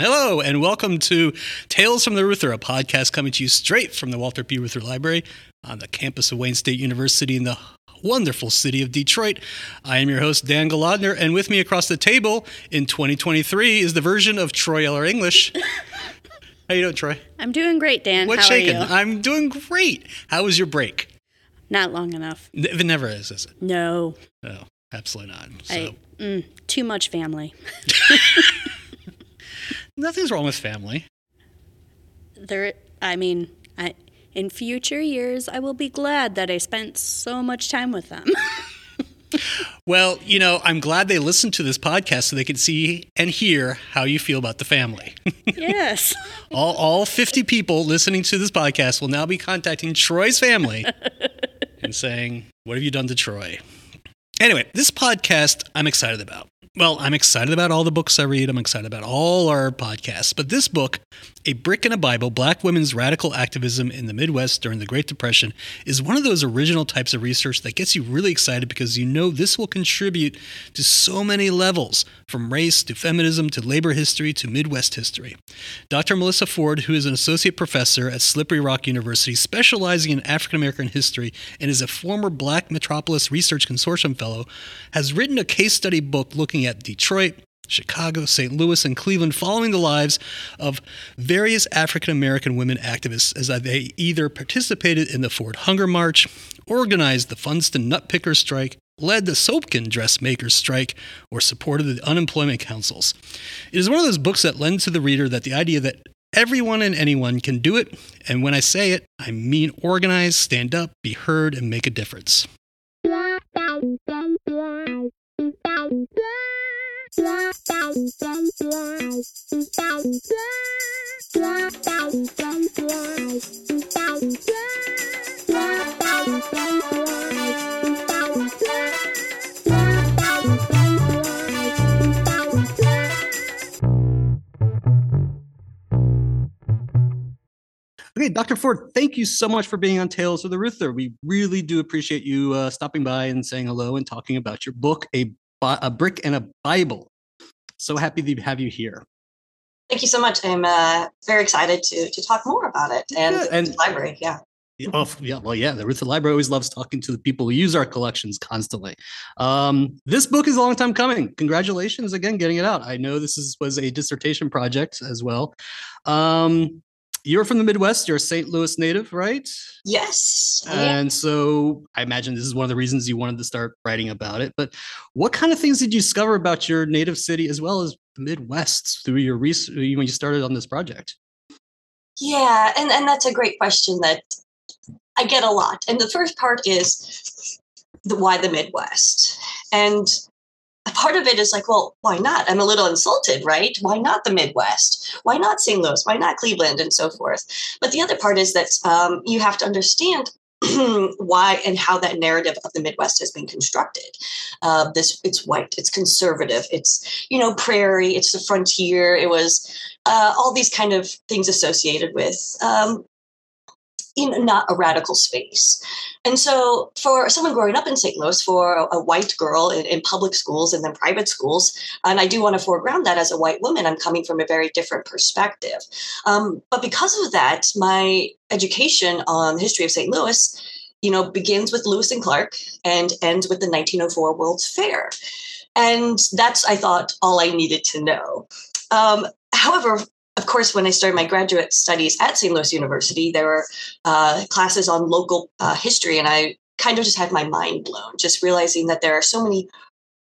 Hello, and welcome to Tales from the Reuther, a podcast coming to you straight from the Walter P. Reuther Library on the campus of Wayne State University in the wonderful city of Detroit. I am your host, Dan Golodner, and with me across the table in 2023 is the version of Troy Eller English. How you doing, Troy? I'm doing great, Dan. What's How shaking? are you? I'm doing great. How was your break? Not long enough. N- It never is, is it? No, No, absolutely not. So I mm, too much family. nothing's wrong with family. There, I mean, I in future years I will be glad that I spent so much time with them. Well, you know, I'm glad they listened to this podcast so they can see and hear how you feel about the family. yes. all, all 50 people listening to this podcast will now be contacting Troy's family and saying, What have you done to Troy? Anyway, this podcast I'm excited about. Well, I'm excited about all the books I read. I'm excited about all our podcasts. But this book, A Brick and a Bible Black Women's Radical Activism in the Midwest During the Great Depression, is one of those original types of research that gets you really excited because you know this will contribute to so many levels from race to feminism to labor history to Midwest history. Dr. Melissa Ford, who is an associate professor at Slippery Rock University specializing in African American history and is a former Black Metropolis Research Consortium fellow, has written a case study book looking at Detroit, Chicago, St. Louis, and Cleveland, following the lives of various African American women activists as they either participated in the Ford Hunger March, organized the Funsten Nutpicker Strike, led the Sopkin Dressmakers Strike, or supported the unemployment councils. It is one of those books that lends to the reader that the idea that everyone and anyone can do it, and when I say it, I mean organize, stand up, be heard, and make a difference. Okay, Dr. Ford, thank you so much for being on Tales of the Reuther. We really do appreciate you uh, stopping by and saying hello and talking about your book, A, Bi- a Brick and a Bible. So happy to have you here. Thank you so much. I'm uh, very excited to to talk more about it and, Yeah, and- the library. Yeah. Oh, yeah, well, yeah, the Reuther Library always loves talking to the people who use our collections constantly. Um, this book is a long time coming. Congratulations again getting it out. I know this is, was a dissertation project as well. Um, you're from the Midwest. You're a St. Louis native, right? Yes. And so I imagine this is one of the reasons you wanted to start writing about it. But what kind of things did you discover about your native city as well as the Midwest through your research when you started on this project? Yeah, and and that's a great question that I get a lot. And the first part is the why the Midwest, and part of it is like, well, why not? I'm a little insulted, right? Why not the Midwest? Why not St. Louis? Why not Cleveland, and so forth? But the other part is that um, you have to understand why and how that narrative of the Midwest has been constructed. Uh, this it's white, it's conservative, it's you know prairie, it's the frontier. It was uh, all these kind of things associated with um, know not a radical space. And so, for someone growing up in St. Louis, for a, a white girl in, in public schools and then private schools, and I do want to foreground that as a white woman, I'm coming from a very different perspective. Um, but because of that, my education on the history of St. Louis, you know, begins with Lewis and Clark and ends with the 1904 World's Fair. And that's, I thought, all I needed to know. Um, however, of course, when I started my graduate studies at St. Louis University, there were uh, classes on local uh, history, and I kind of just had my mind blown, just realizing that there are so many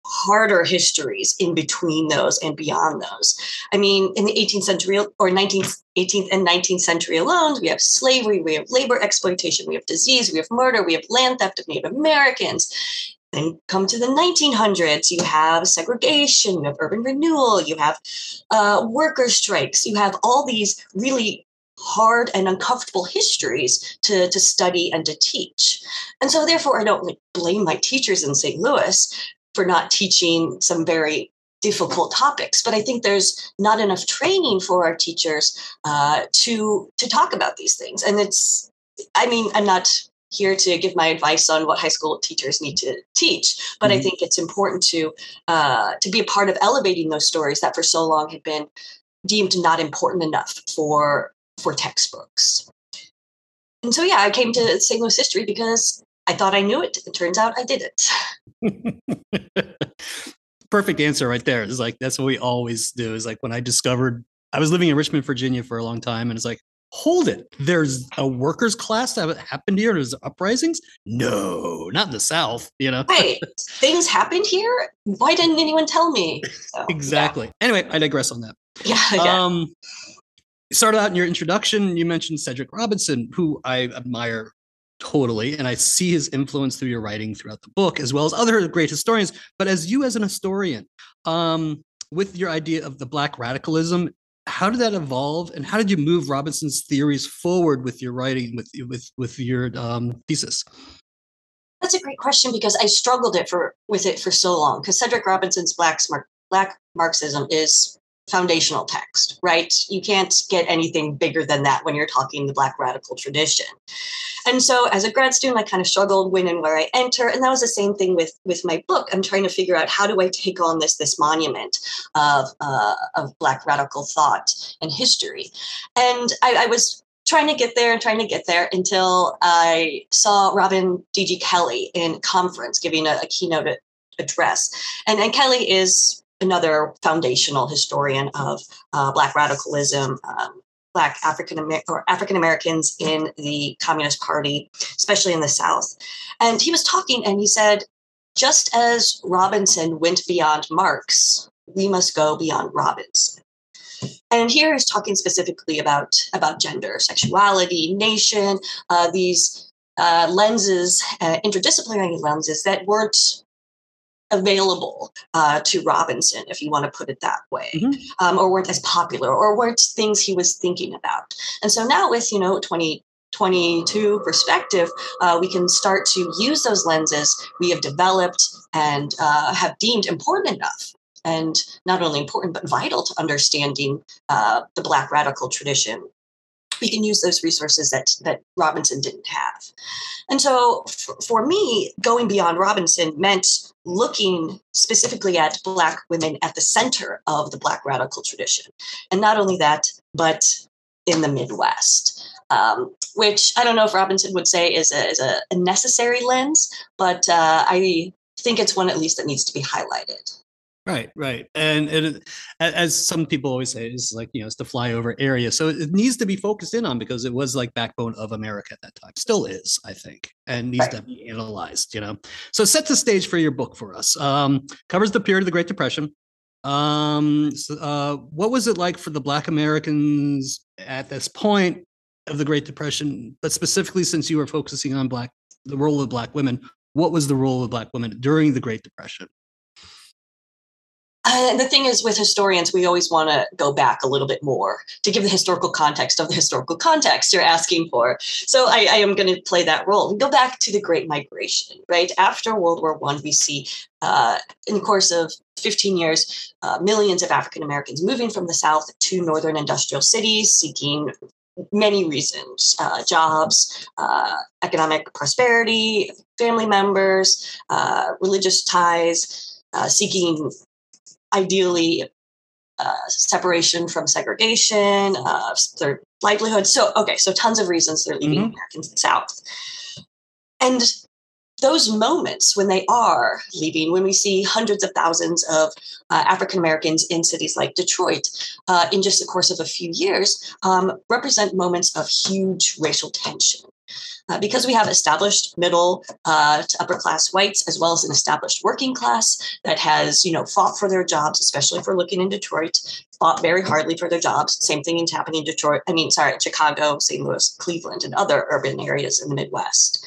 harder histories in between those and beyond those. I mean, in the 18th century or 19th, 18th and 19th century alone, we have slavery, we have labor exploitation, we have disease, we have murder, we have land theft of Native Americans. Then come to the 1900s, you have segregation, you have urban renewal, you have uh, worker strikes, you have all these really hard and uncomfortable histories to, to study and to teach. And so, therefore, I don't like, blame my teachers in St. Louis for not teaching some very difficult topics but i think there's not enough training for our teachers uh, to to talk about these things and it's i mean i'm not here to give my advice on what high school teachers need to teach but Mhm. i think it's important to uh, to be a part of elevating those stories that for so long have been deemed not important enough for for textbooks. And so yeah, I came to St. Louis history because I thought I knew it. It turns out I didn't. Perfect answer right there. It's like that's what we always do. Is like when I discovered I was living in Richmond, Virginia for a long time, and it's like, hold it, there's a workers' class that happened here. There's uprisings. No, not in the South. You know, right? Things happened here. Why didn't anyone tell me? So, exactly. Yeah. Anyway, I digress on that. Yeah. yeah. Um, started out in your introduction, you mentioned Cedric Robinson, who I admire totally, and I see his influence through your writing throughout the book, as well as other great historians. But as you, as an historian, um, with your idea of the Black radicalism, how did that evolve, and how did you move Robinson's theories forward with your writing, with with with your um, thesis? That's a great question because I struggled it for with it for so long. Because Cedric Robinson's Black Black Marxism is foundational text, right? You can't get anything bigger than that when you're talking the Black radical tradition. And so as a grad student, I kind of struggled when and where I enter. And that was the same thing with, with my book. I'm trying to figure out how do I take on this, this monument of, uh, of Black radical thought and history. And I, I was trying to get there and trying to get there until I saw Robin D.G. Kelley in conference giving a, a keynote address. And, and Kelley is another foundational historian of uh, Black radicalism, um, Black African or African Americans in the Communist Party, especially in the South. And he was talking, and he said, just as Robinson went beyond Marx, we must go beyond Robinson. And here he's talking specifically about about gender, sexuality, nation, uh, these uh, lenses, uh, interdisciplinary lenses that weren't available uh, to Robinson, if you want to put it that way, mm-hmm. um, or weren't as popular, or weren't things he was thinking about. And so now, with you know, 2022 perspective, uh, we can start to use those lenses we have developed and uh, have deemed important enough. And not only important, but vital to understanding uh, the Black radical tradition we can use those resources that that Robinson didn't have. And so for, for me, going beyond Robinson meant looking specifically at Black women at the center of the Black radical tradition. And not only that, but in the Midwest. Um, which I don't know if Robinson would say is a, is a, necessary lens, but uh, I think it's one at least that needs to be highlighted. Right, right, and it, as some people always say, it's like you know, it's the flyover area, so it needs to be focused in on because it was like backbone of America at that time, still is, I think, and needs right. to be analyzed. You know, so set the stage for your book for us. Um, covers the period of the Great Depression. Um, so, uh, what was it like for the Black Americans at this point of the Great Depression, but specifically since you were focusing on Black, the role of Black women? What was the role of Black women during the Great Depression? Uh, the thing is, with historians, we always want to go back a little bit more to give the historical context of the historical context you're asking for. So I, I am going to play that role. We go back to the Great Migration, right? After World War One, we see uh, in the course of 15 years, uh, millions of African Americans moving from the South to northern industrial cities, seeking many reasons uh, jobs, uh, economic prosperity, family members, uh, religious ties, uh, seeking ideally uh, separation from segregation, uh, their livelihood. So, okay, so tons of reasons they're leaving mm-hmm. American South. And those moments when they are leaving, when we see hundreds of thousands of uh, African Americans in cities like Detroit uh, in just the course of a few years, um, represent moments of huge racial tension. Uh, because we have established middle uh, to upper class whites as well as an established working class that has you know fought for their jobs especially if we're looking in detroit fought very hardly for their jobs same thing is happening in detroit i mean sorry chicago st louis cleveland and other urban areas in the midwest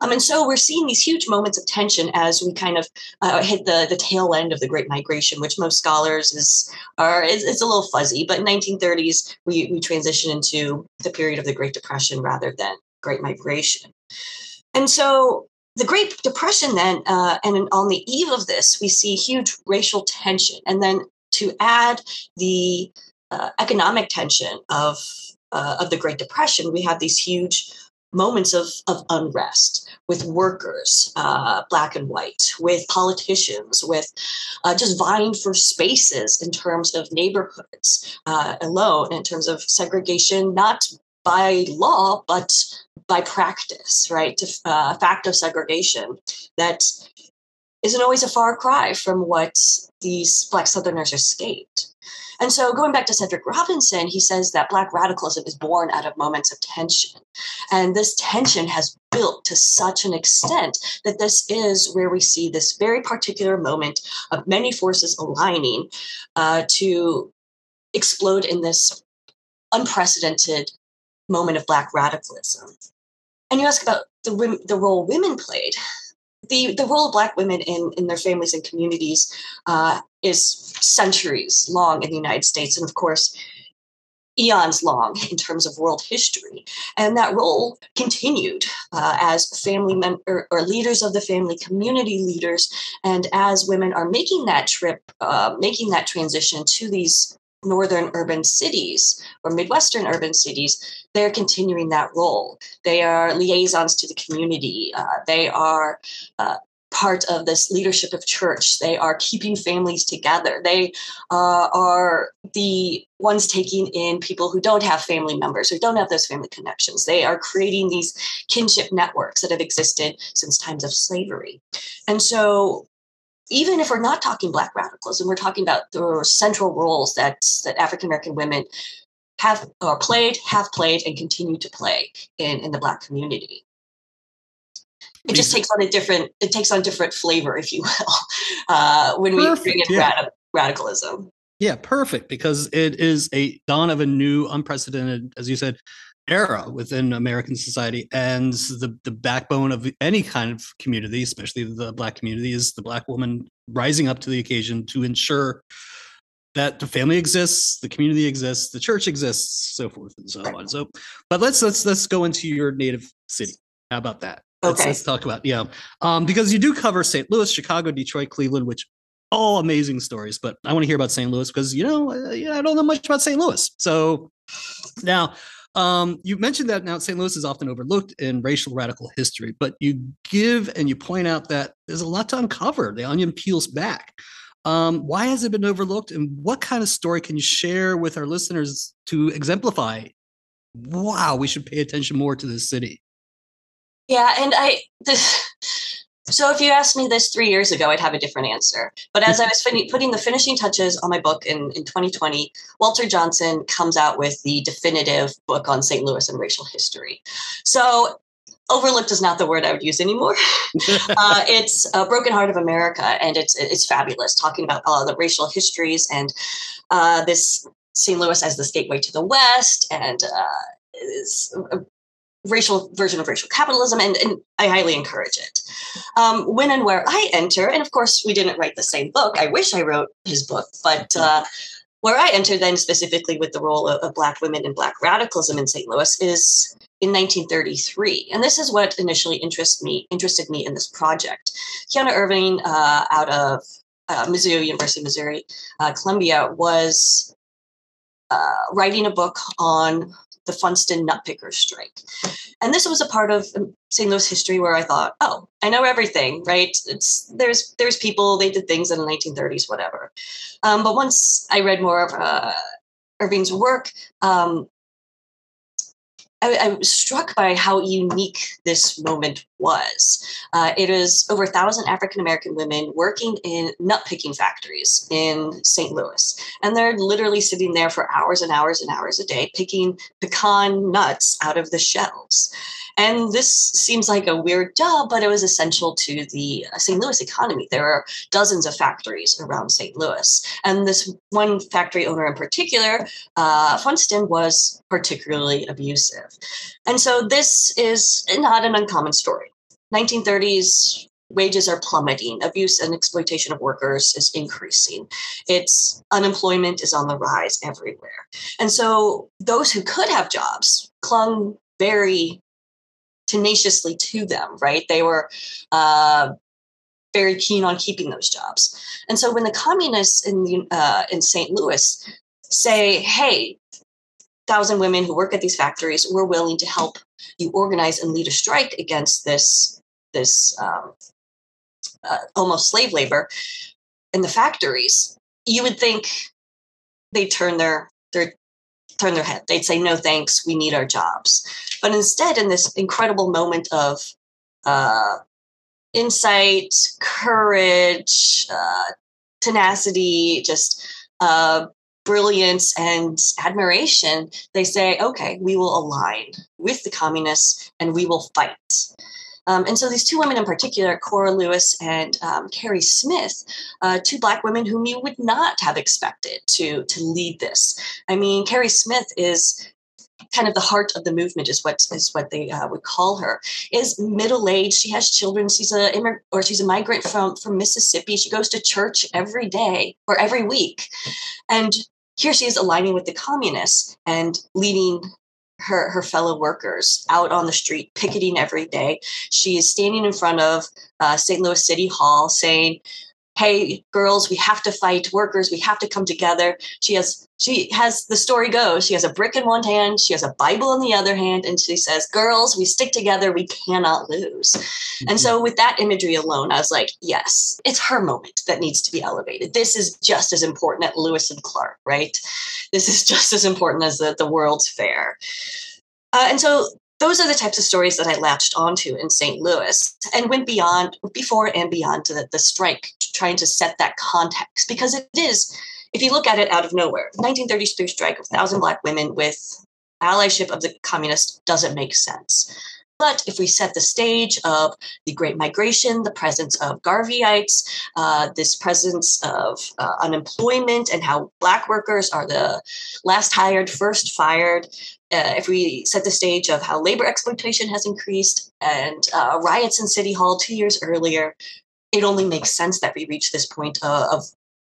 um, and so we're seeing these huge moments of tension as we kind of uh, hit the, the tail end of the Great Migration, which most scholars is are is, is a little fuzzy. But in 1930s, we we transition into the period of the Great Depression rather than Great Migration. And so the Great Depression, then, uh, and on the eve of this, we see huge racial tension. And then to add the uh, economic tension of uh, of the Great Depression, we have these huge moments of, of unrest with workers, uh, black and white, with politicians, with uh, just vying for spaces in terms of neighborhoods uh, alone, in terms of segregation, not by law, but by practice, right? To, uh, fact of segregation that isn't always a far cry from what these Black Southerners escaped. And so, going back to Cedric Robinson, he says that Black radicalism is born out of moments of tension. And this tension has built to such an extent that this is where we see this very particular moment of many forces aligning uh, to explode in this unprecedented moment of Black radicalism. And you ask about the, the role women played the, the role of Black women in, in their families and communities uh, is centuries long in the United States, and of course, eons long in terms of world history. And that role continued uh, as family members or, or, leaders of the family, community leaders, and as women are making that trip, uh, making that transition to these northern urban cities or midwestern urban cities they're continuing that role. They are liaisons to the community. Uh, they are uh, part of this leadership of church. They are keeping families together. They uh, are the ones taking in people who don't have family members who don't have those family connections. They are creating these kinship networks that have existed since times of slavery. And so even if we're not talking black radicalism, we're talking about the central roles that that African American women have or played, have played, and continue to play in, in the black community. It just takes on a different it takes on different flavor, if you will, uh, when perfect, we bring in yeah. rad- radicalism. Yeah, perfect, because it is a dawn of a new, unprecedented, as you said, era within American society. And the, the backbone of any kind of community, especially the Black community, is the Black woman rising up to the occasion to ensure that the family exists, the community exists, the church exists, so forth and so on. So, but let's let's let's go into your native city. How about that? Let's, okay. let's talk about yeah, um, because you do cover St. Louis, Chicago, Detroit, Cleveland, which all amazing stories. But I want to hear about St. Louis because you know, yeah, I don't know much about St. Louis. So now um, you mentioned that now St. Louis is often overlooked in racial radical history, but you give and you point out that there's a lot to uncover. The onion peels back. Um, why has it been overlooked, and what kind of story can you share with our listeners to exemplify? Wow, we should pay attention more to this city. Yeah, and I this so if you asked me this three years ago, I'd have a different answer. But as I was fin- putting the finishing touches on my book in, in 2020, Walter Johnson comes out with the definitive book on St. Louis and racial history. So overlooked is not the word I would use anymore. uh, it's a broken heart of America, and it's it's fabulous, talking about all the racial histories and uh, this St. Louis as the gateway to the West, and uh, is racial version of racial capitalism, and, and I highly encourage it. Um, when and where I enter, and of course, we didn't write the same book. I wish I wrote his book, but uh, where I enter then specifically with the role of, of Black women and Black radicalism in St. Louis is in 1933, and this is what initially interested me interested me in this project. Keona Ervin, uh, out of uh, Mizzou, University of Missouri, uh, Columbia, was uh, writing a book on the Funsten Nutpicker strike. And this was a part of um, St. Louis history where I thought, oh, I know everything, right? It's there's there's people they did things in the 1930s, whatever. Um, but once I read more of uh, Ervin's work, um, I, I, was struck by how unique this moment was. Uh, it is over a thousand African American women working in nut picking factories in St. Louis. And they're literally sitting there for hours and hours and hours a day picking pecan nuts out of the shells. And this seems like a weird job, but it was essential to the uh, St. Louis economy. There are dozens of factories around St. Louis. And this one factory owner in particular, uh, Funsten, was particularly abusive. And so this is not an uncommon story. 1930s wages are plummeting abuse and exploitation of workers is increasing it's unemployment is on the rise everywhere and so those who could have jobs clung very tenaciously to them, right? They were uh, very keen on keeping those jobs. And so when the communists in, the, uh, in St. Louis say, hey, thousand women who work at these factories, we're willing to help you organize and lead a strike against this this um, uh, almost slave labor in the factories, you would think they turn their their turn their head. They'd say, "No, thanks. We need our jobs." But instead, in this incredible moment of uh, insight, courage, uh, tenacity, just uh, brilliance and admiration, they say, okay, we will align with the communists and we will fight. Um, and so these two women in particular, Cora Lewis and um, Carrie Smith, uh, two black women whom you would not have expected to to lead this. I mean, Carrie Smith is kind of the heart of the movement is what is what they uh, would call her. Is middle aged she has children. She's a immig- or she's a migrant from from mississippi. She goes to church every day or every week. And here she is aligning with the communists and leading her her fellow workers out on the street picketing every day. She is standing in front of uh, st louis city hall saying hey girls we have to fight workers we have to come together she has she has the story goes she has a brick in one hand she has a bible in the other hand and she says girls we stick together we cannot lose mm-hmm. and so with that imagery alone i was like yes it's her moment that needs to be elevated this is just as important at lewis and clark right this is just as important as the, the world's fair uh, and so those are the types of stories that I latched onto in St. Louis and went beyond, before and beyond to the, the strike, trying to set that context because it is, if you look at it out of nowhere, 1933 strike of 1,000 Black women with allyship of the communists doesn't make sense. But if we set the stage of the Great Migration, the presence of Garveyites, uh, this presence of uh, unemployment, and how Black workers are the last hired, first fired, uh, if we set the stage of how labor exploitation has increased and uh, riots in City Hall two years earlier, it only makes sense that we reach this point uh, of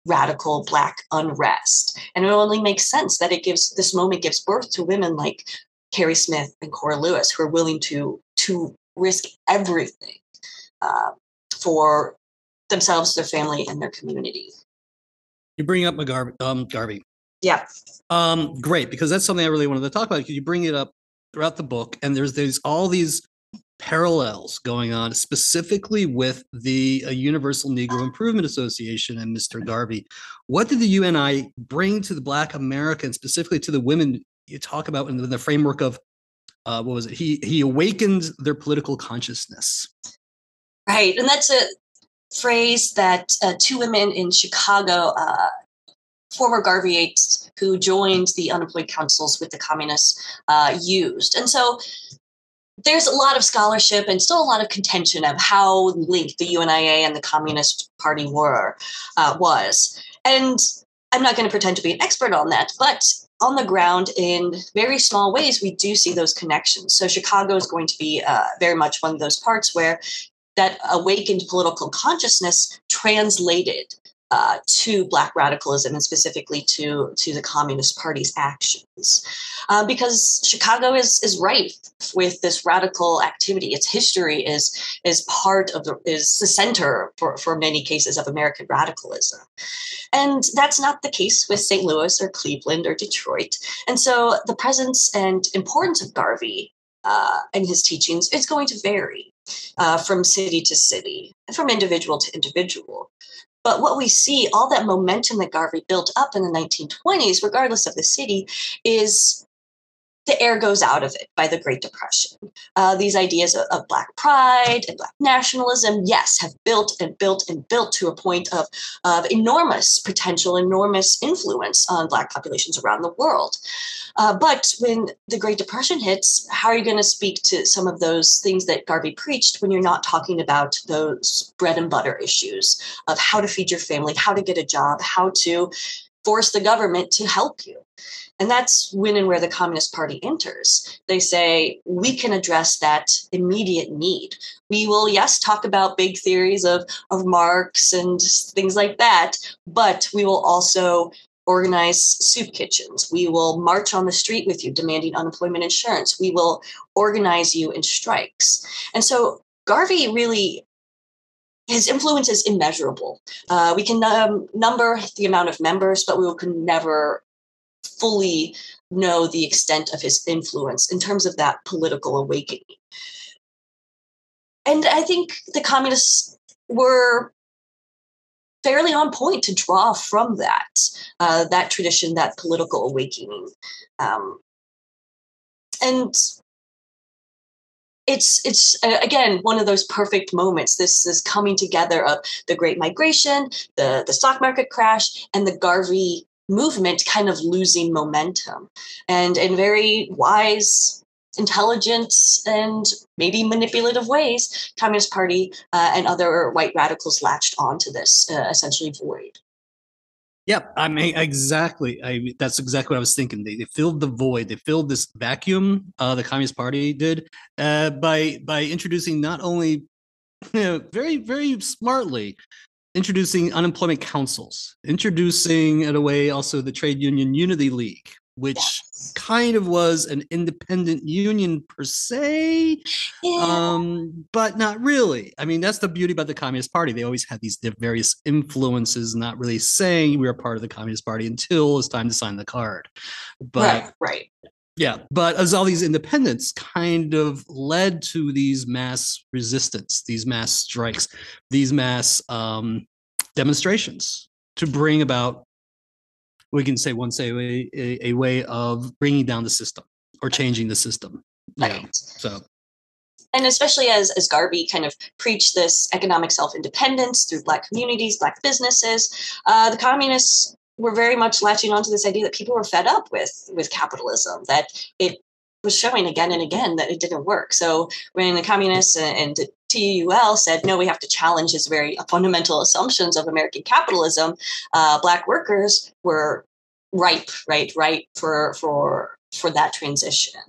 radical black unrest and it only makes sense that it gives this moment gives birth to women like carrie smith and cora lewis who are willing to to risk everything uh, for themselves their family and their community you bring up McGarvey, um, Garvey. Yeah. Um, great, because that's something I really wanted to talk about. Because you bring it up throughout the book, and there's there's all these parallels going on, specifically with the uh, Universal Negro Improvement Association and Mr. Garvey. What did the UNI bring to the Black Americans, specifically to the women you talk about in the, the framework of uh, what was it? He he awakened their political consciousness. Right, and that's a phrase that uh, two women in Chicago uh, former Garveyites who joined the unemployed councils with the communists uh, used. And so there's a lot of scholarship and still a lot of contention of how linked the UNIA and the Communist Party were uh, was. And I'm not going to pretend to be an expert on that, but on the ground in very small ways, we do see those connections. So Chicago is going to be uh, very much one of those parts where that awakened political consciousness translated uh, to black radicalism and specifically to to the communist party's actions. Uh, because chicago is is rife with this radical activity. Its history is is part of the is the center for for many cases of american radicalism. And that's not the case with st louis or cleveland or detroit. And so the presence and importance of garvey uh, and his teachings is going to vary uh, from city to city from individual to individual. But what we see, all that momentum that Garvey built up in the 1920s, regardless of the city, is the air goes out of it by the Great Depression. Uh, these ideas of, of, Black pride and Black nationalism, yes, have built and built and built to a point of, of enormous potential, enormous influence on Black populations around the world. Uh, but when the Great Depression hits, how are you going to speak to some of those things that Garvey preached when you're not talking about those bread and butter issues of how to feed your family, how to get a job, how to force the government to help you? And that's when and where the Communist Party enters. They say, we can address that immediate need. We will, yes, talk about big theories of, of Marx and things like that, but we will also organize soup kitchens. We will march on the street with you demanding unemployment insurance. We will organize you in strikes. And so Garvey really his influence is immeasurable. Uh, we can um, number the amount of members, but we can never fully know the extent of his influence in terms of that political awakening. And I think the communists were fairly on point to draw from that uh, that tradition, that political awakening, um, and it's it's again one of those perfect moments. This is coming together of the Great Migration, the the stock market crash, and the Garvey movement kind of losing momentum, and in very wise intelligent and maybe manipulative ways, Communist Party uh, and other white radicals latched onto this uh, essentially void. Yep, I mean exactly. I that's exactly what I was thinking. They, they filled the void. They filled this vacuum. Uh, the Communist Party did uh, by by introducing not only you know, very very smartly introducing unemployment councils, introducing in a way also the trade union unity league, which yes. kind of was an independent union per se, yeah. um, but not really. I mean, that's the beauty about the Communist Party. They always had these various influences, not really saying we are part of the Communist Party until it's time to sign the card. But right, right. Yeah, but as all these independents kind of led to these mass resistance, these mass strikes, these mass um, demonstrations to bring about we can say one say a, a, a way of bringing down the system or changing the system. Right. so and especially as as Garvey kind of preached this economic self independence through black communities, black businesses, uh, the communists were very much latching onto this idea that people were fed up with with capitalism, that it was showing again and again that it didn't work. So when the communists and, and TUL said, no, we have to challenge his very fundamental assumptions of American capitalism, uh, black workers were ripe, right, right for for for that transition.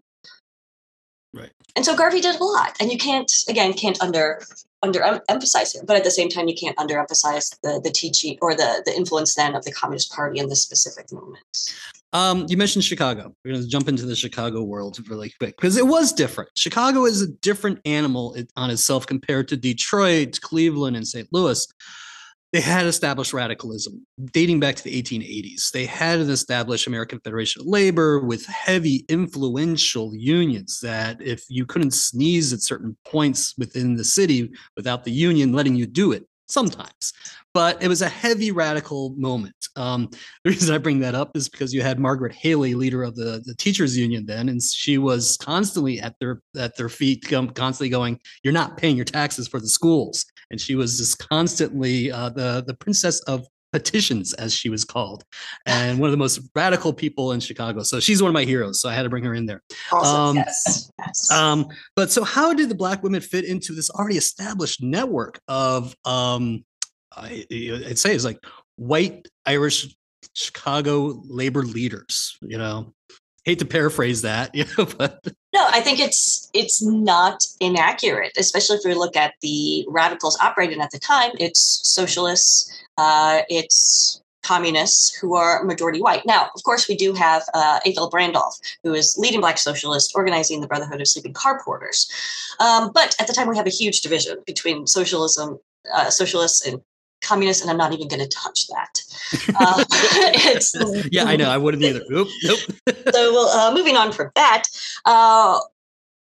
Right. And so Garvey did a lot, and you can't again can't under under emphasize it, but at the same time you can't underemphasize the the teaching or the the influence then of the Communist Party in this specific moment. Um, you mentioned Chicago. We're going to jump into the Chicago world really quick because it was different. Chicago is a different animal on itself compared to Detroit, Cleveland, and St. Louis. They had established radicalism dating back to the 1880s. They had an established American Federation of Labor with heavy, influential unions that if you couldn't sneeze at certain points within the city without the union letting you do it, sometimes but it was a heavy radical moment. Um, the reason I bring that up is because you had Margaret Haley, leader of the, the teachers union then, and she was constantly at their at their feet, constantly going, "You're not paying your taxes for the schools," and she was just constantly uh, the the princess of petitions, as she was called, and one of the most radical people in Chicago. So she's one of my heroes. So I had to bring her in there. Awesome. Um, yes. yes. Um, but so how did the black women fit into this already established network of um, I, would say it's like white Irish Chicago labor leaders. You know, hate to paraphrase that, you know, but no, I think it's it's not inaccurate, especially if we look at the radicals operating at the time. It's socialists, uh, it's communists who are majority white. Now, of course, we do have uh, Randolph, who is leading black socialist, organizing the Brotherhood of Sleeping Car Porters. Um, but at the time, we have a huge division between socialism, uh, socialists and communist, and I'm not even going to touch that. Uh, yeah, I know. I wouldn't either. Nope. Nope. so, well, uh, moving on from that, uh,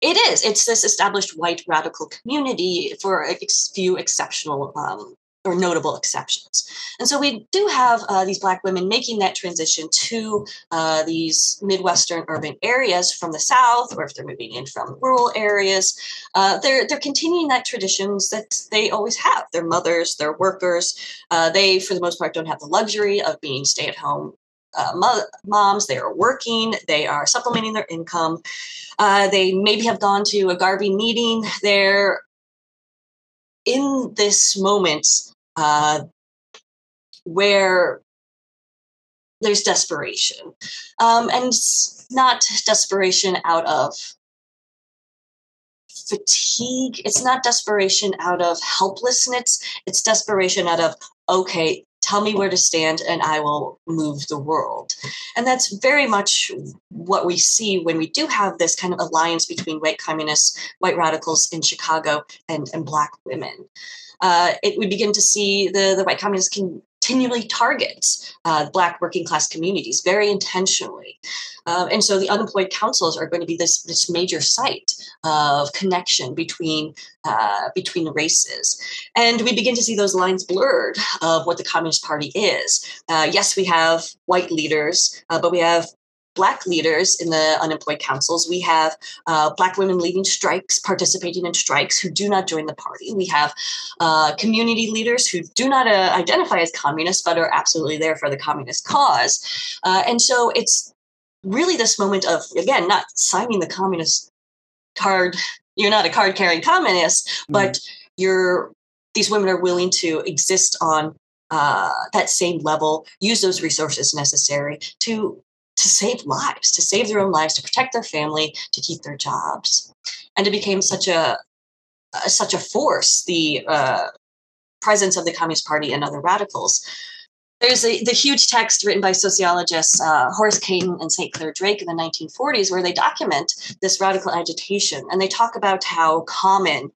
it is. It's this established white radical community for a few exceptional um, or notable exceptions. And so we do have uh, these Black women making that transition to uh, these Midwestern urban areas from the South, or if they're moving in from rural areas, uh, they're, they're continuing that traditions that they always have. Their mothers, their workers, uh, they, for the most part, don't have the luxury of being stay at home uh, mo- moms. They are working, they are supplementing their income. Uh, they maybe have gone to a Garvey meeting. They're in this moment uh, where there's desperation. Um, and not desperation out of fatigue. It's not desperation out of helplessness. It's desperation out of, okay, tell me where to stand and I will move the world. And that's very much what we see when we do have this kind of alliance between white communists, white radicals in Chicago, and, and black women uh, it, we begin to see the, the white communists continually targets uh, Black working class communities very intentionally. Uh, and so the unemployed councils are going to be this, this major site of connection between, uh, between races. And we begin to see those lines blurred of what the Communist Party is. Uh, yes, we have white leaders, uh, but we have black leaders in the unemployed councils. We have uh, black women leading strikes, participating in strikes who do not join the party. We have uh, community leaders who do not uh, identify as communists but are absolutely there for the communist cause. Uh, and so it's really this moment of, again, not signing the communist card. You're not a card carrying communist, mm-hmm. but you're these women are willing to exist on uh, that same level, use those resources necessary to to save lives, to save their own lives, to protect their family, to keep their jobs, and it became such a uh, such a force. The uh, presence of the Communist Party and other radicals. There's a, the huge text written by sociologists uh, Horace Cayton and St. Clair Drake in the 1940s, where they document this radical agitation and they talk about how common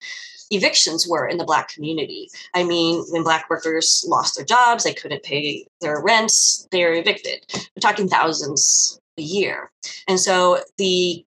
evictions were in the black community. I mean, when black workers lost their jobs, they couldn't pay their rents, they were evicted. We're talking thousands a year. And so the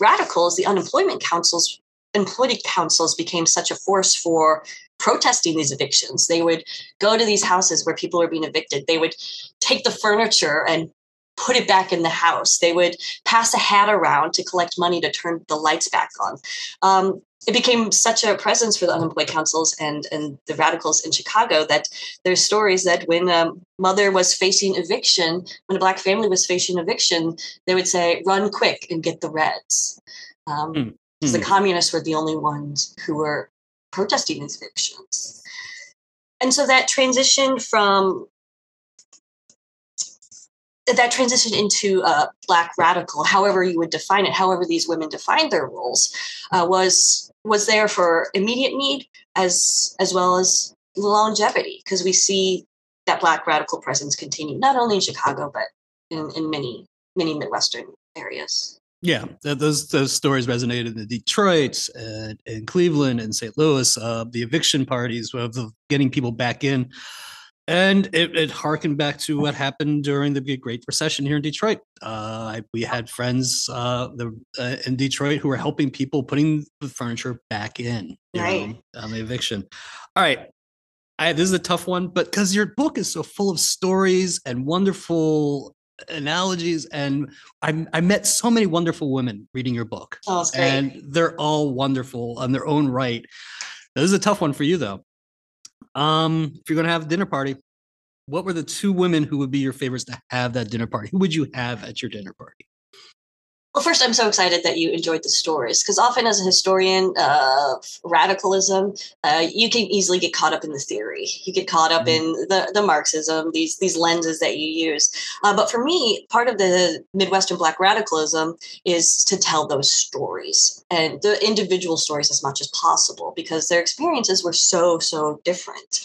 radicals, the unemployment councils, employment councils became such a force for protesting these evictions. They would go to these houses where people were being evicted. They would take the furniture and put it back in the house. They would pass a hat around to collect money to turn the lights back on. Um, it became such a presence for the unemployed councils and and the radicals in Chicago that there's stories that when a mother was facing eviction, when a black family was facing eviction, they would say, "Run quick and get the Reds," um, mm-hmm. the communists were the only ones who were protesting these evictions. And so that transition from that transition into uh, black radical, however you would define it, however these women defined their roles, uh, was was there for immediate need as as well as longevity, because we see that black radical presence continue not only in Chicago but in, in many many Midwestern areas. Yeah, those those stories resonated in Detroit and Cleveland and St. Louis. Uh, the eviction parties of getting people back in and it, it harkened back to what happened during the Great Recession here in Detroit. Uh, we had friends uh, the, uh, in Detroit who were helping people putting the furniture back in right. know, on the eviction. All right. I, this is a tough one, but because your book is so full of stories and wonderful analogies, and I, I met so many wonderful women reading your book. Oh, and they're all wonderful on their own right. This is a tough one for you, though. Um, if you're gonna have a dinner party, what were the two women who would be your favorites to have that dinner party? Who would you have at your dinner party? Well, first, I'm so excited that you enjoyed the stories because often, as a historian of radicalism, uh, you can easily get caught up in the theory. You get caught up mm-hmm. in the, the Marxism, these these lenses that you use. Uh, but for me, part of the Midwestern Black radicalism is to tell those stories and the individual stories as much as possible because their experiences were so so different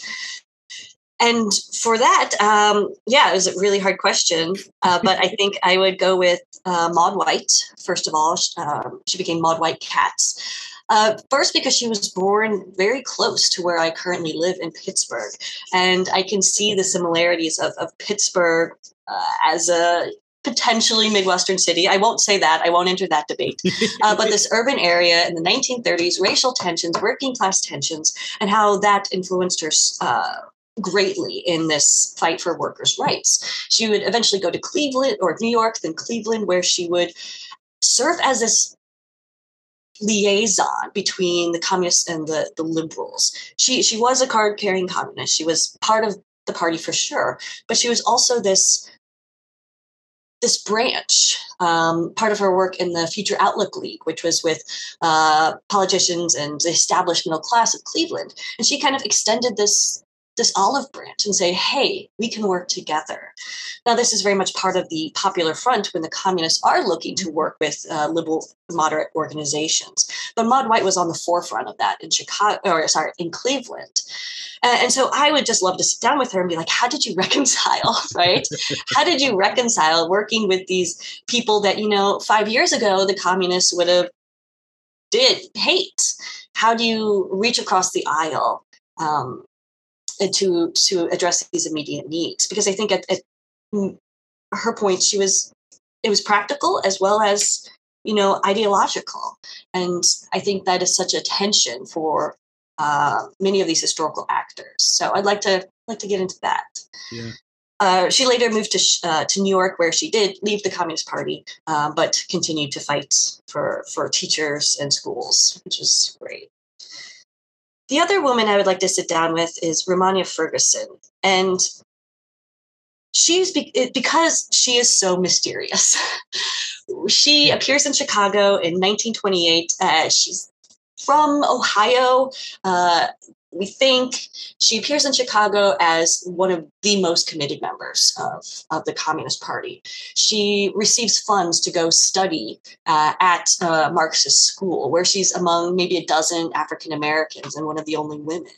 and for that, um, yeah, it was a really hard question. Uh, but I think I would go with uh, Maud White, first of all. Um, she became Maud White Katz. Uh, first, because she was born very close to where I currently live in Pittsburgh. And I can see the similarities of, of Pittsburgh uh, as a potentially Midwestern city. I won't say that. I won't enter that debate. Uh, but this urban area in the 1930s, racial tensions, working class tensions, and how that influenced her uh, greatly in this fight for workers' rights. She would eventually go to Cleveland or New York, then Cleveland, where she would serve as this liaison between the communists and the, the liberals. She she was a card carrying communist. She was part of the party for sure, but she was also this this branch, um, part of her work in the Future Outlook League, which was with uh, politicians and the established middle class of Cleveland. And she kind of extended this this olive branch and say, hey, we can work together. Now, this is very much part of the popular front when the communists are looking to work with uh, liberal moderate organizations. But Maud White was on the forefront of that in Chicago, or sorry, in Cleveland. And so I would just love to sit down with her and be like, how did you reconcile, right? how did you reconcile working with these people that, you know, five years ago the communists would have did hate? How do you reach across the aisle? Um, to to address these immediate needs because I think at, at her point she was it was practical as well as you know ideological and i think that is such a tension for uh, many of these historical actors so i'd like to like to get into that Yeah. uh, she later moved to uh, to New York, where she did leave the Communist Party, uh, but continued to fight for for teachers and schools, which is great. The other woman I would like to sit down with is Romania Ferguson, and she's be- because she is so mysterious. she appears in Chicago in 1928. Uh, she's from Ohio. Uh, we think she appears in Chicago as one of the most committed members of, of the Communist Party. She receives funds to go study uh, at a Marxist school, where she's among maybe a dozen African Americans and one of the only women.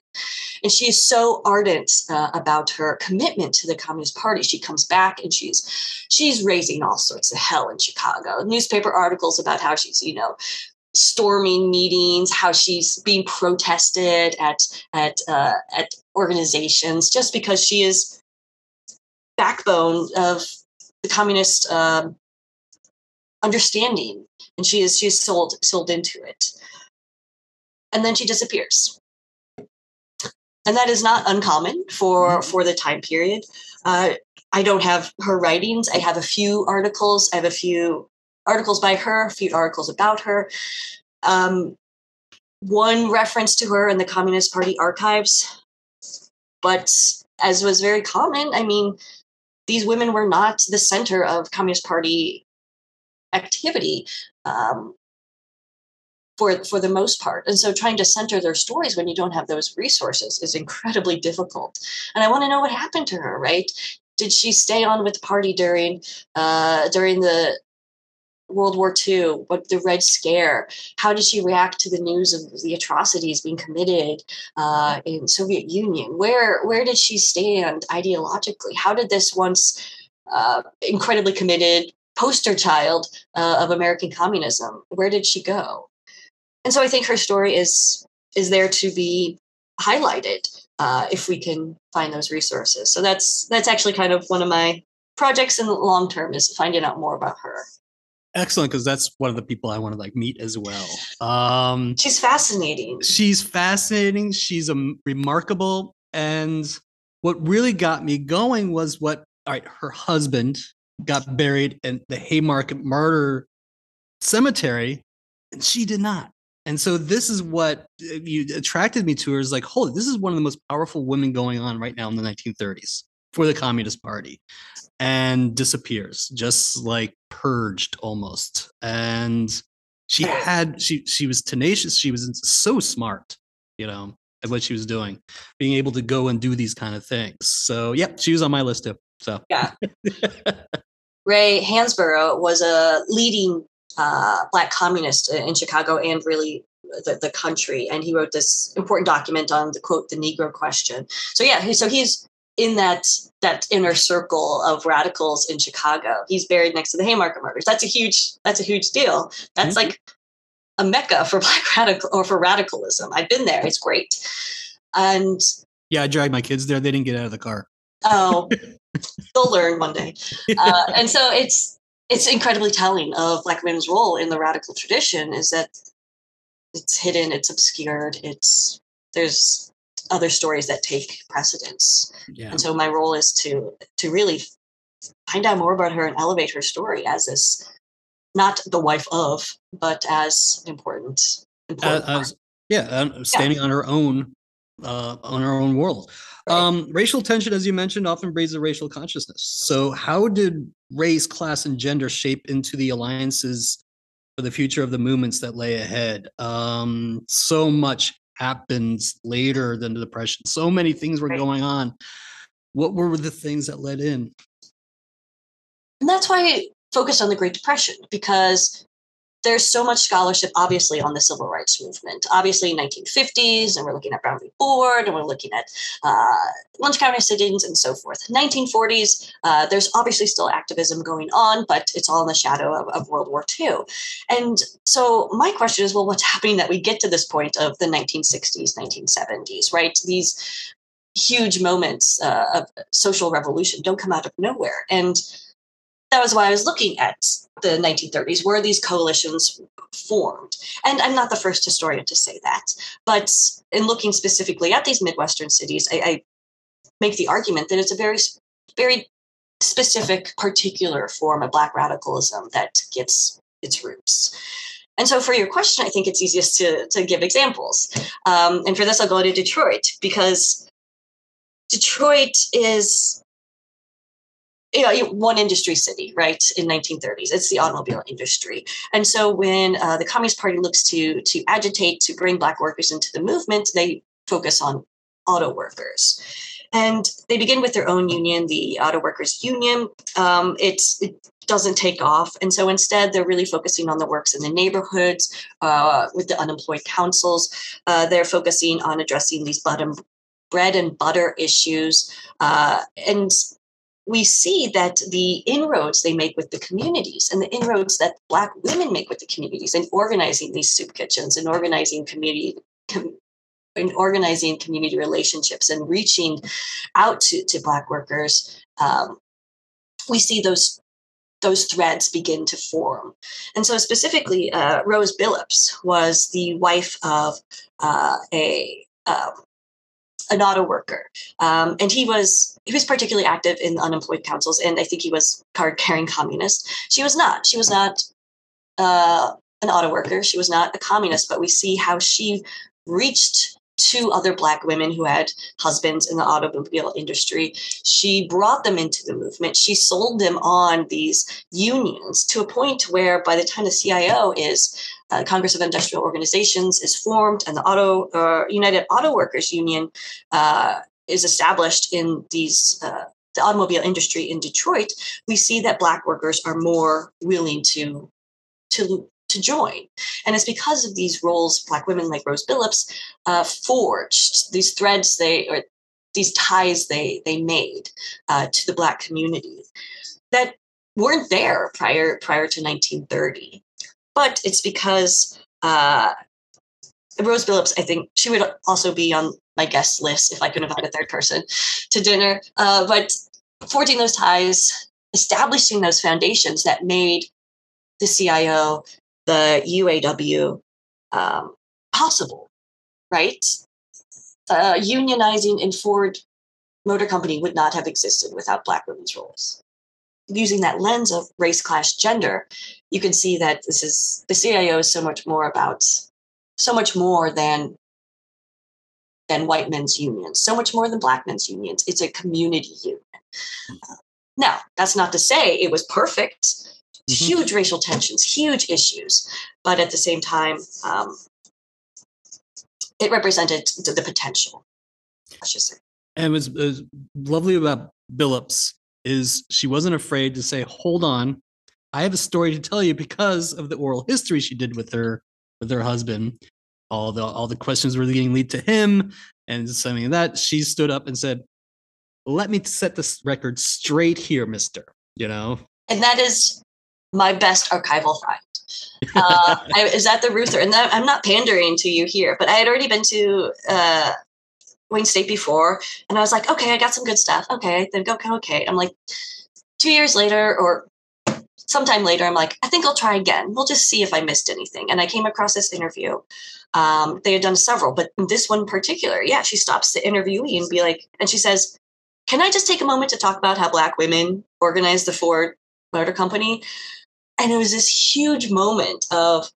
And she is so ardent uh, about her commitment to the Communist Party. She comes back and she's she's raising all sorts of hell in Chicago. Newspaper articles about how she's, you know, storming meetings, how she's being protested at at uh, at organizations just because she is backbone of the communist um, understanding, and she is she is sold sold into it, and then she disappears, and that is not uncommon for for the time period. Uh, I don't have her writings. I have a few articles. I have a few articles by her, a few articles about her. Um, one reference to her in the Communist Party archives. But as was very common, I mean, these women were not the center of Communist Party activity um, for, for the most part. And so trying to center their stories when you don't have those resources is incredibly difficult. And I want to know what happened to her, right? Did she stay on with the party during uh, during the World War II, what the Red Scare, how did she react to the news of the atrocities being committed uh, in Soviet Union? Where where did she stand ideologically? How did this once uh, incredibly committed poster child uh, of American communism, where did she go? And so I think her story is is there to be highlighted uh, if we can find those resources. So that's that's actually kind of one of my projects in the long term is finding out more about her. Excellent, because that's one of the people I want to like meet as well. Um, She's fascinating. she's fascinating. She's a remarkable, and what really got me going was what. All right, her husband got buried in the Haymarket Martyr Cemetery, and she did not. And so this is what uh, you attracted me to her is like, holy, this is one of the most powerful women going on right now in the 1930s for the Communist Party, and disappears, just like purged almost. And she had she she was tenacious. She was so smart, you know, at what she was doing, being able to go and do these kind of things. So, yep, she was on my list too. So, Yeah. Ray Hansborough was a leading uh, black communist in Chicago and really the, the country. And he wrote this important document on the quote, the Negro question. So yeah, so he's in that that inner circle of radicals in Chicago. He's buried next to the Haymarket murders. That's a huge that's a huge deal. That's Mhm. like a mecca for black radical or for radicalism. I've been there. It's great. And yeah, I dragged my kids there. They didn't get out of the car. oh, they'll learn one day. Uh, and so it's it's incredibly telling of black men's role in the radical tradition is that it's hidden, it's obscured, it's there's other stories that take precedence. Yeah. And so my role is to to really find out more about her and elevate her story as this not the wife of, but as an important Uh, important as, yeah, uh, standing on her own, uh, on her own world. Right. Um, racial tension, as you mentioned, often breeds a racial consciousness. So, how did race, class, and gender shape into the alliances for the future of the movements that lay ahead? Um, so much happens later than the depression. So many things were Right. going on. What were the things that led in? And that's why I focused on the Great Depression, because there's so much scholarship, obviously, on the civil rights movement. Obviously, 1950s, and we're looking at Brown v. Board, and we're looking at uh, lunch county sit-ins and so forth. 1940s, uh, there's obviously still activism going on, but it's all in the shadow of, of World War II. And so my question is, well, what's happening that we get to this point of the 1960s, 1970s, right? These huge moments uh, of social revolution don't come out of nowhere. And that was why I was looking at the 1930s, where these coalitions formed. And I'm not the first historian to say that. But in looking specifically at these Midwestern cities, I, I make the argument that it's a very, very specific, particular form of Black radicalism that gets its roots. And so, for your question, I think it's easiest to, to give examples. Um, and for this, I'll go to Detroit because Detroit is you know, one industry city, right? In 1930s, it's the automobile industry, and so when uh, the Communist Party looks to to agitate to bring Black workers into the movement, they focus on auto workers, and they begin with their own union, the Auto Workers Union. Um, it's it doesn't take off, and so instead they're really focusing on the works in the neighborhoods uh, with the unemployed councils. Uh, they're focusing on addressing these bottom bread and butter issues, uh, and we see that the inroads they make with the communities and the inroads that black women make with the communities and organizing these soup kitchens and organizing community com- and organizing community relationships and reaching out to, to black workers um, we see those those threads begin to form. And so specifically uh, rose billups was the wife of uh, a um, an auto worker, um, and he was he was particularly active in unemployed councils, and I think he was card carrying communist. She was not. She was not uh, an auto worker. She was not a communist. But we see how she reached two other black women who had husbands in the automobile industry. She brought them into the movement. She sold them on these unions to a point where by the time the CIO is uh, Congress of Industrial Organizations is formed, and the Auto uh, United Auto Workers Union uh, is established in these uh, the automobile industry in Detroit. We see that Black workers are more willing to to to join, and it's because of these roles. Black women like Rose Billups uh, forged these threads they or these ties they they made uh, to the Black community that weren't there prior prior to 1930 but it's because uh, Rose Billups, I think she would also be on my guest list if I could invite a third person to dinner. Uh, but forging those ties, establishing those foundations that made the CIO, the UAW um, possible, right? Uh, unionizing in Ford Motor Company would not have existed without Black women's roles using that lens of race, class, gender, you can see that this is the CIO is so much more about so much more than than white men's unions, so much more than black men's unions. It's a community union. Uh, now, that's not to say it was perfect. Mm-hmm. Huge racial tensions, huge issues, but at the same time, um, it represented the, potential. I should say. And it was, it was lovely about Billups is she wasn't afraid to say, "Hold on, I have a story to tell you because of the oral history she did with her with her husband. All the all the questions were getting lead to him, and something like that. She stood up and said, "Let me set this record straight here, Mister." You know, and that is my best archival find. Uh, I is at the Reuther, and I'm not pandering to you here, but I had already been to uh, Wayne State before, and I was like, okay, I got some good stuff. Okay, then go, okay. I'm like, two years later, or sometime later, I'm like, I think I'll try again. We'll just see if I missed anything. And I came across this interview. Um, they had done several, but this one in particular, yeah, she stops the interviewee and be like, and she says, Can I just take a moment to talk about how Black women organized the Ford Motor Company? And it was this huge moment of,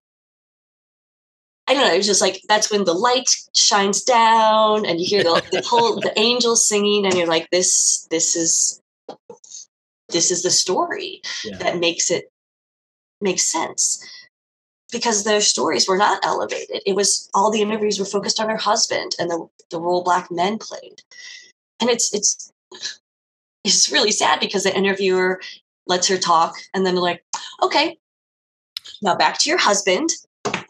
don't know, it was just like that's when the light shines down and you hear the, the whole the angels singing, and you're like, this, this is this is the story yeah. that makes it make sense. Because their stories were not elevated. It was all the interviews were focused on her husband and the, the role black men played. And it's it's it's really sad because the interviewer lets her talk and then they're like okay now back to your husband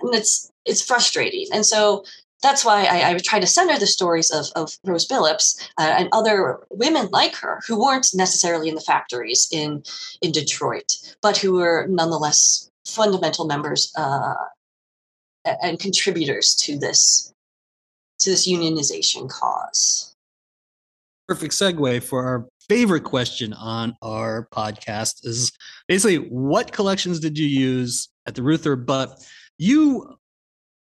and it's it's frustrating and so that's why I, I try to center the stories of, of Rose Billups uh, and other women like her who weren't necessarily in the factories in, in Detroit, but who were nonetheless fundamental members uh, and contributors to this to this unionization cause. perfect segue for our favorite question on our podcast is basically what collections did you use at the Reuther? But you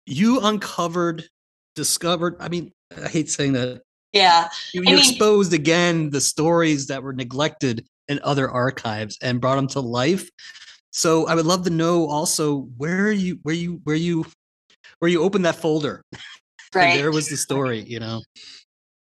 you uncovered, discovered. I mean, I hate saying that. Yeah, you, you mean- exposed again the stories that were neglected in other archives and brought them to life. So I would love to know also where you where you where you where you opened that folder and right. there was the story. You know.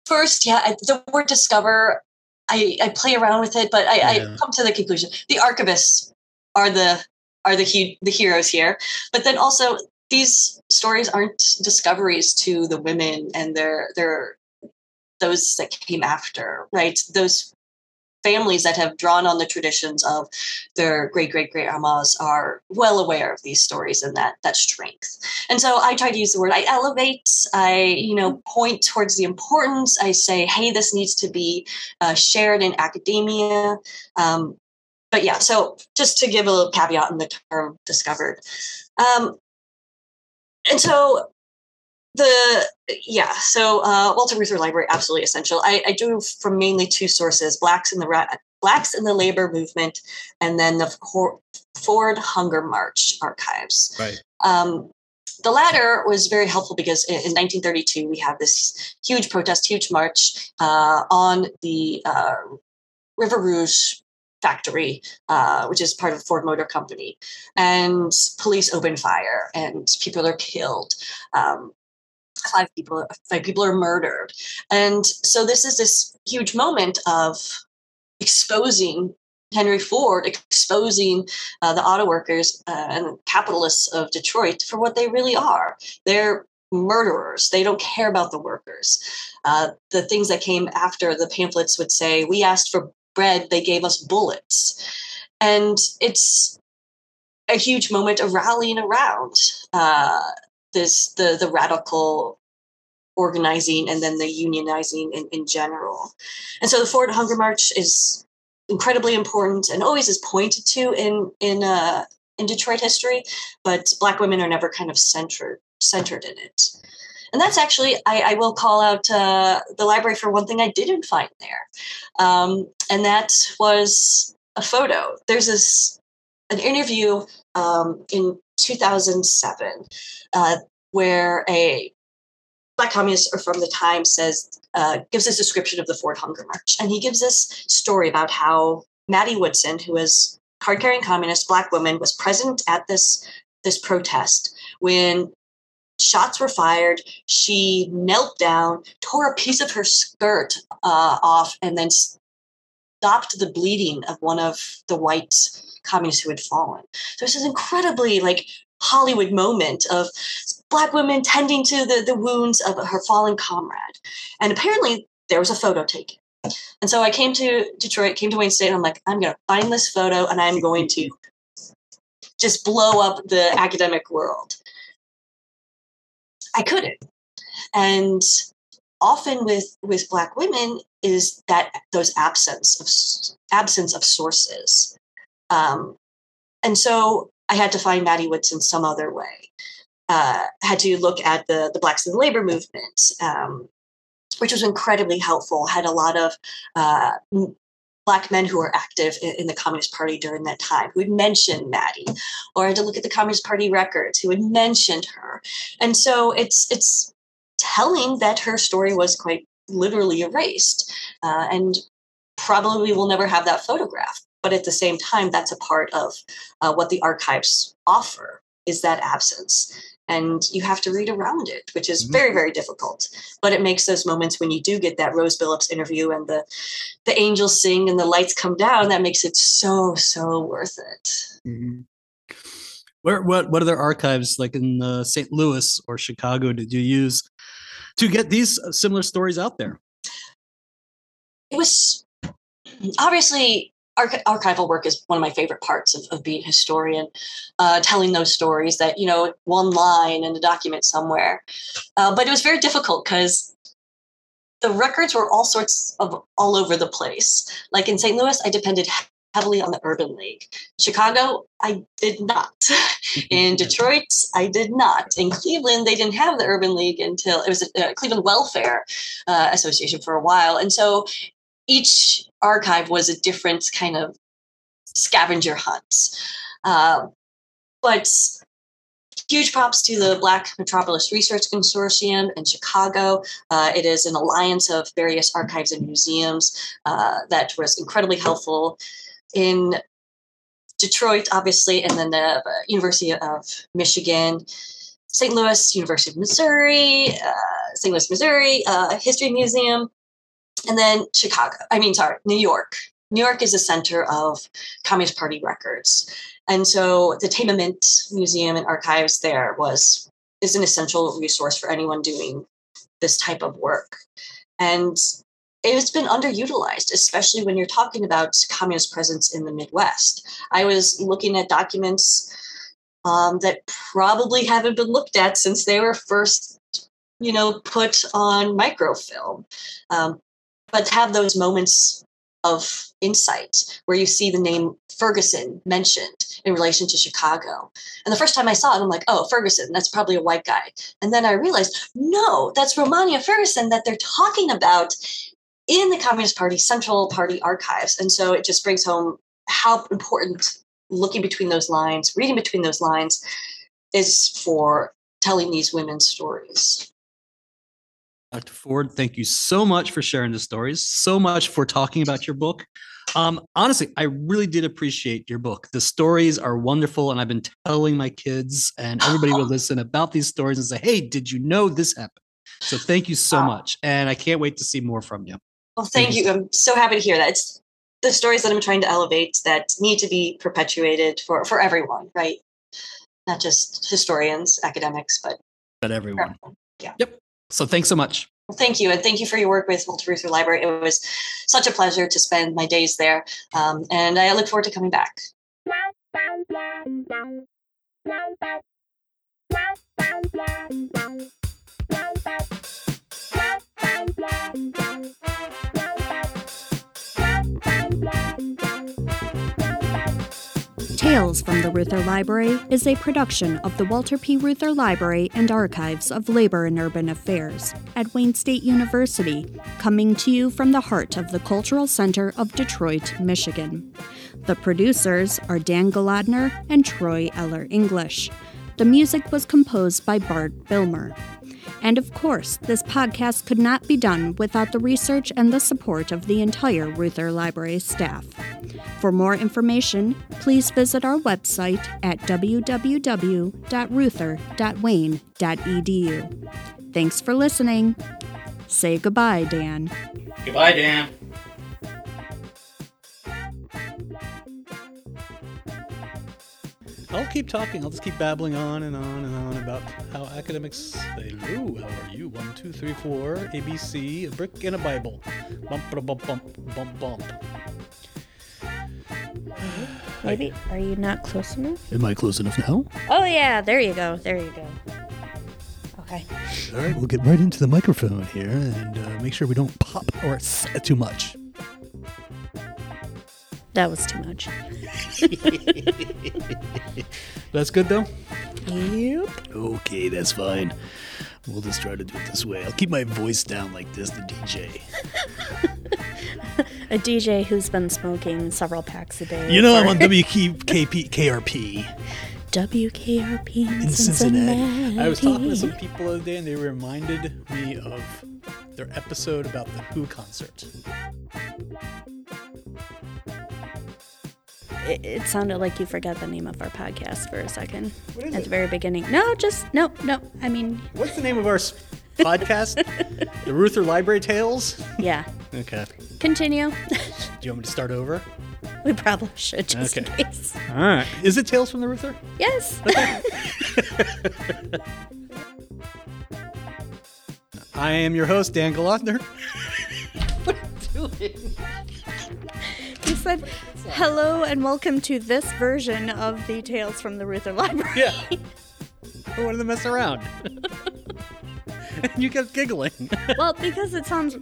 First, yeah, I- the word discover, I, I play around with it, but I, I come to the conclusion the archivists are the are the hu- the heroes here. But then also these stories aren't discoveries to the women and their their those that came after, right? Those families that have drawn on the traditions of their great great great amas are well aware of these stories and that that strength and so i try to use the word i elevate i you know point towards the importance i say hey this needs to be uh, shared in academia um, but yeah so just to give a little caveat in the term discovered. Um, and so the yeah so uh, walter reuther library absolutely essential. I, I drew from mainly two sources blacks in the Ra- blacks in the labor movement and then the ford hunger march archives. Right. um, the latter was very helpful because in, in 1932 we have this huge protest huge march uh, on the uh, river rouge factory uh, which is part of ford motor company. And police open fire and people are killed. Um, five people five people are murdered. And so this is this huge moment of exposing henry ford exposing uh, the auto workers uh, and capitalists of detroit for what they really are. They're murderers. They don't care about the workers. Uh, the things that came after the pamphlets would say we asked for bread they gave us bullets and it's a huge moment of rallying around uh, this the the radical organizing and then the unionizing in, in general. And so the Ford Hunger March is incredibly important and always is pointed to in in uh, in Detroit history, but Black women are never kind of centered centered in it. And that's actually I, I will call out uh, the library for one thing I didn't find there, um, and that was a photo. There's this an interview um, in 2007 uh, where a black communist from the time says uh, gives this description of the Ford Hunger March, and he gives this story about how Maddie Woodson, who is card-carrying communist black woman, was present at this this protest when shots were fired. She knelt down, tore a piece of her skirt uh, off, and then stopped the bleeding of one of the white communists who had fallen. So it's this incredibly like Hollywood moment of black women tending to the, the wounds of her fallen comrade. And apparently there was a photo taken. And so I came to Detroit, came to Wayne State, and I'm like, I'm going to find this photo and I'm going to just blow up the academic world. I couldn't. And often with with black women is that those absence of absence of sources. Um, and so I had to find Maddie Woodson some other way. Uh, had to look at the the Blacks in the Labor Movement, um, which was incredibly helpful. Had a lot of uh, black men who were active in, in, the Communist Party during that time who had mentioned Maddie, or had to look at the Communist Party records who had mentioned her. And so it's it's telling that her story was quite literally erased, uh, and probably will never have that photograph. But at the same time, that's a part of uh, what the archives offer is that absence. And you have to read around it, which is very, very difficult. But it makes those moments when you do get that Rose Billups interview and the the angels sing and the lights come down, that makes it so, so worth it. Mm-hmm. Where, what what other archives like in uh, St. Louis or Chicago did you use to get these uh, similar stories out there? It was obviously arch- archival work is one of my favorite parts of, of being a historian, uh, telling those stories that, you know, one line in a document somewhere. Uh, but it was very difficult because the records were all sorts of all over the place. Like in St. Louis, I depended heavily on the Urban League. Chicago, I did not. In Detroit, I did not. In Cleveland, they didn't have the Urban League until it was a, Cleveland Welfare uh, Association for a while. And so each archive was a different kind of scavenger hunt. Uh, but huge props to the Black Metropolis Research Consortium in Chicago. Uh, it is an alliance of various archives and museums uh, that was incredibly helpful in Detroit, obviously, and then the University of Michigan. St. Louis, University of Missouri, uh, St. Louis, Missouri, uh, History Museum, and then Chicago. I mean, sorry, New York. New York is a center of Communist Party records. And so the Tamiment Museum and Archives there was is an essential resource for anyone doing this type of work. And it's been underutilized, especially when you're talking about communist presence in the Midwest. I was looking at documents um, that probably haven't been looked at since they were first, you know, put on microfilm. Um, but have those moments of insight where you see the name Ferguson mentioned in relation to Chicago. And the first time I saw it, I'm like, oh, Ferguson, that's probably a white guy. And then I realized, no, that's Romania Ferguson that they're talking about in the Communist Party Central Party archives. And so it just brings home how important looking between those lines, reading between those lines is for telling these women's stories. Dr. Ford, thank you so much for sharing the stories, so much for talking about your book. Um, honestly, I really did appreciate your book. The stories are wonderful, and I've been telling my kids and everybody will listen about these stories and say, "Hey, did you know this happened?" So thank you so much, and I can't wait to see more from you. Well, thank, thank you. I'm so happy to hear that. It's the stories that I'm trying to elevate that need to be perpetuated for for everyone, right? Not just historians, academics, but but everyone. Yeah. Yep. So thanks so much. Well, thank you. And thank you for your work with Walter Reuther Library. It was such a pleasure to spend my days there. Um, and I look forward to coming back. Tales from the Reuther Library is a production of the Walter P. Reuther Library and Archives of Labor and Urban Affairs at Wayne State University, coming to you from the heart of the Cultural Center of Detroit, Michigan. The producers are Dan Golodner and Troy Eller English. The music was composed by Bart Bilmer. And of course, this podcast could not be done without the research and the support of the entire Reuther Library staff. For more information, please visit our website at www.reuther.wayne.edu. Thanks for listening. Say goodbye, Dan. Goodbye, Dan. I'll keep talking. I'll just keep babbling on and on and on about how academics say, "Hello, how are you? One, two, three, four, ABC, a brick and a Bible, bump, bump, bump, bump, bump." Maybe are you not close enough? Am I close enough now? Oh yeah, there you go. There you go. Okay. All right, we'll get right into the microphone here and uh, make sure we don't pop or too much. That was too much. that's good though? Yep. Okay, that's fine. We'll just try to do it this way. I'll keep my voice down like this, the DJ. a DJ who's been smoking several packs a day. You know, I'm on WKP, KRP. WKRP in, in Cincinnati. Cincinnati. I was talking to some people the other day, and they reminded me of their episode about the Who concert. It, it, sounded like you forgot the name of our podcast for a second at it? the very beginning. No, just no, no. I mean, what's the name of our podcast? the Reuther Library Tales. Yeah. Okay. Continue. Do you want me to start over? We probably should just okay. in case. All right. Is it Tales from the Reuther? Yes. Okay. I am your host, Dan Golodner. what are you doing? Said Hello and welcome to this version of the Tales from the Reuther Library. Yeah. I wanted to mess around. and you kept giggling. well, because it sounds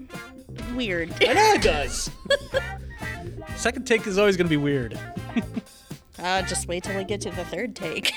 weird. I know it does. Second take is always going to be weird. Uh, just wait till we get to the third take.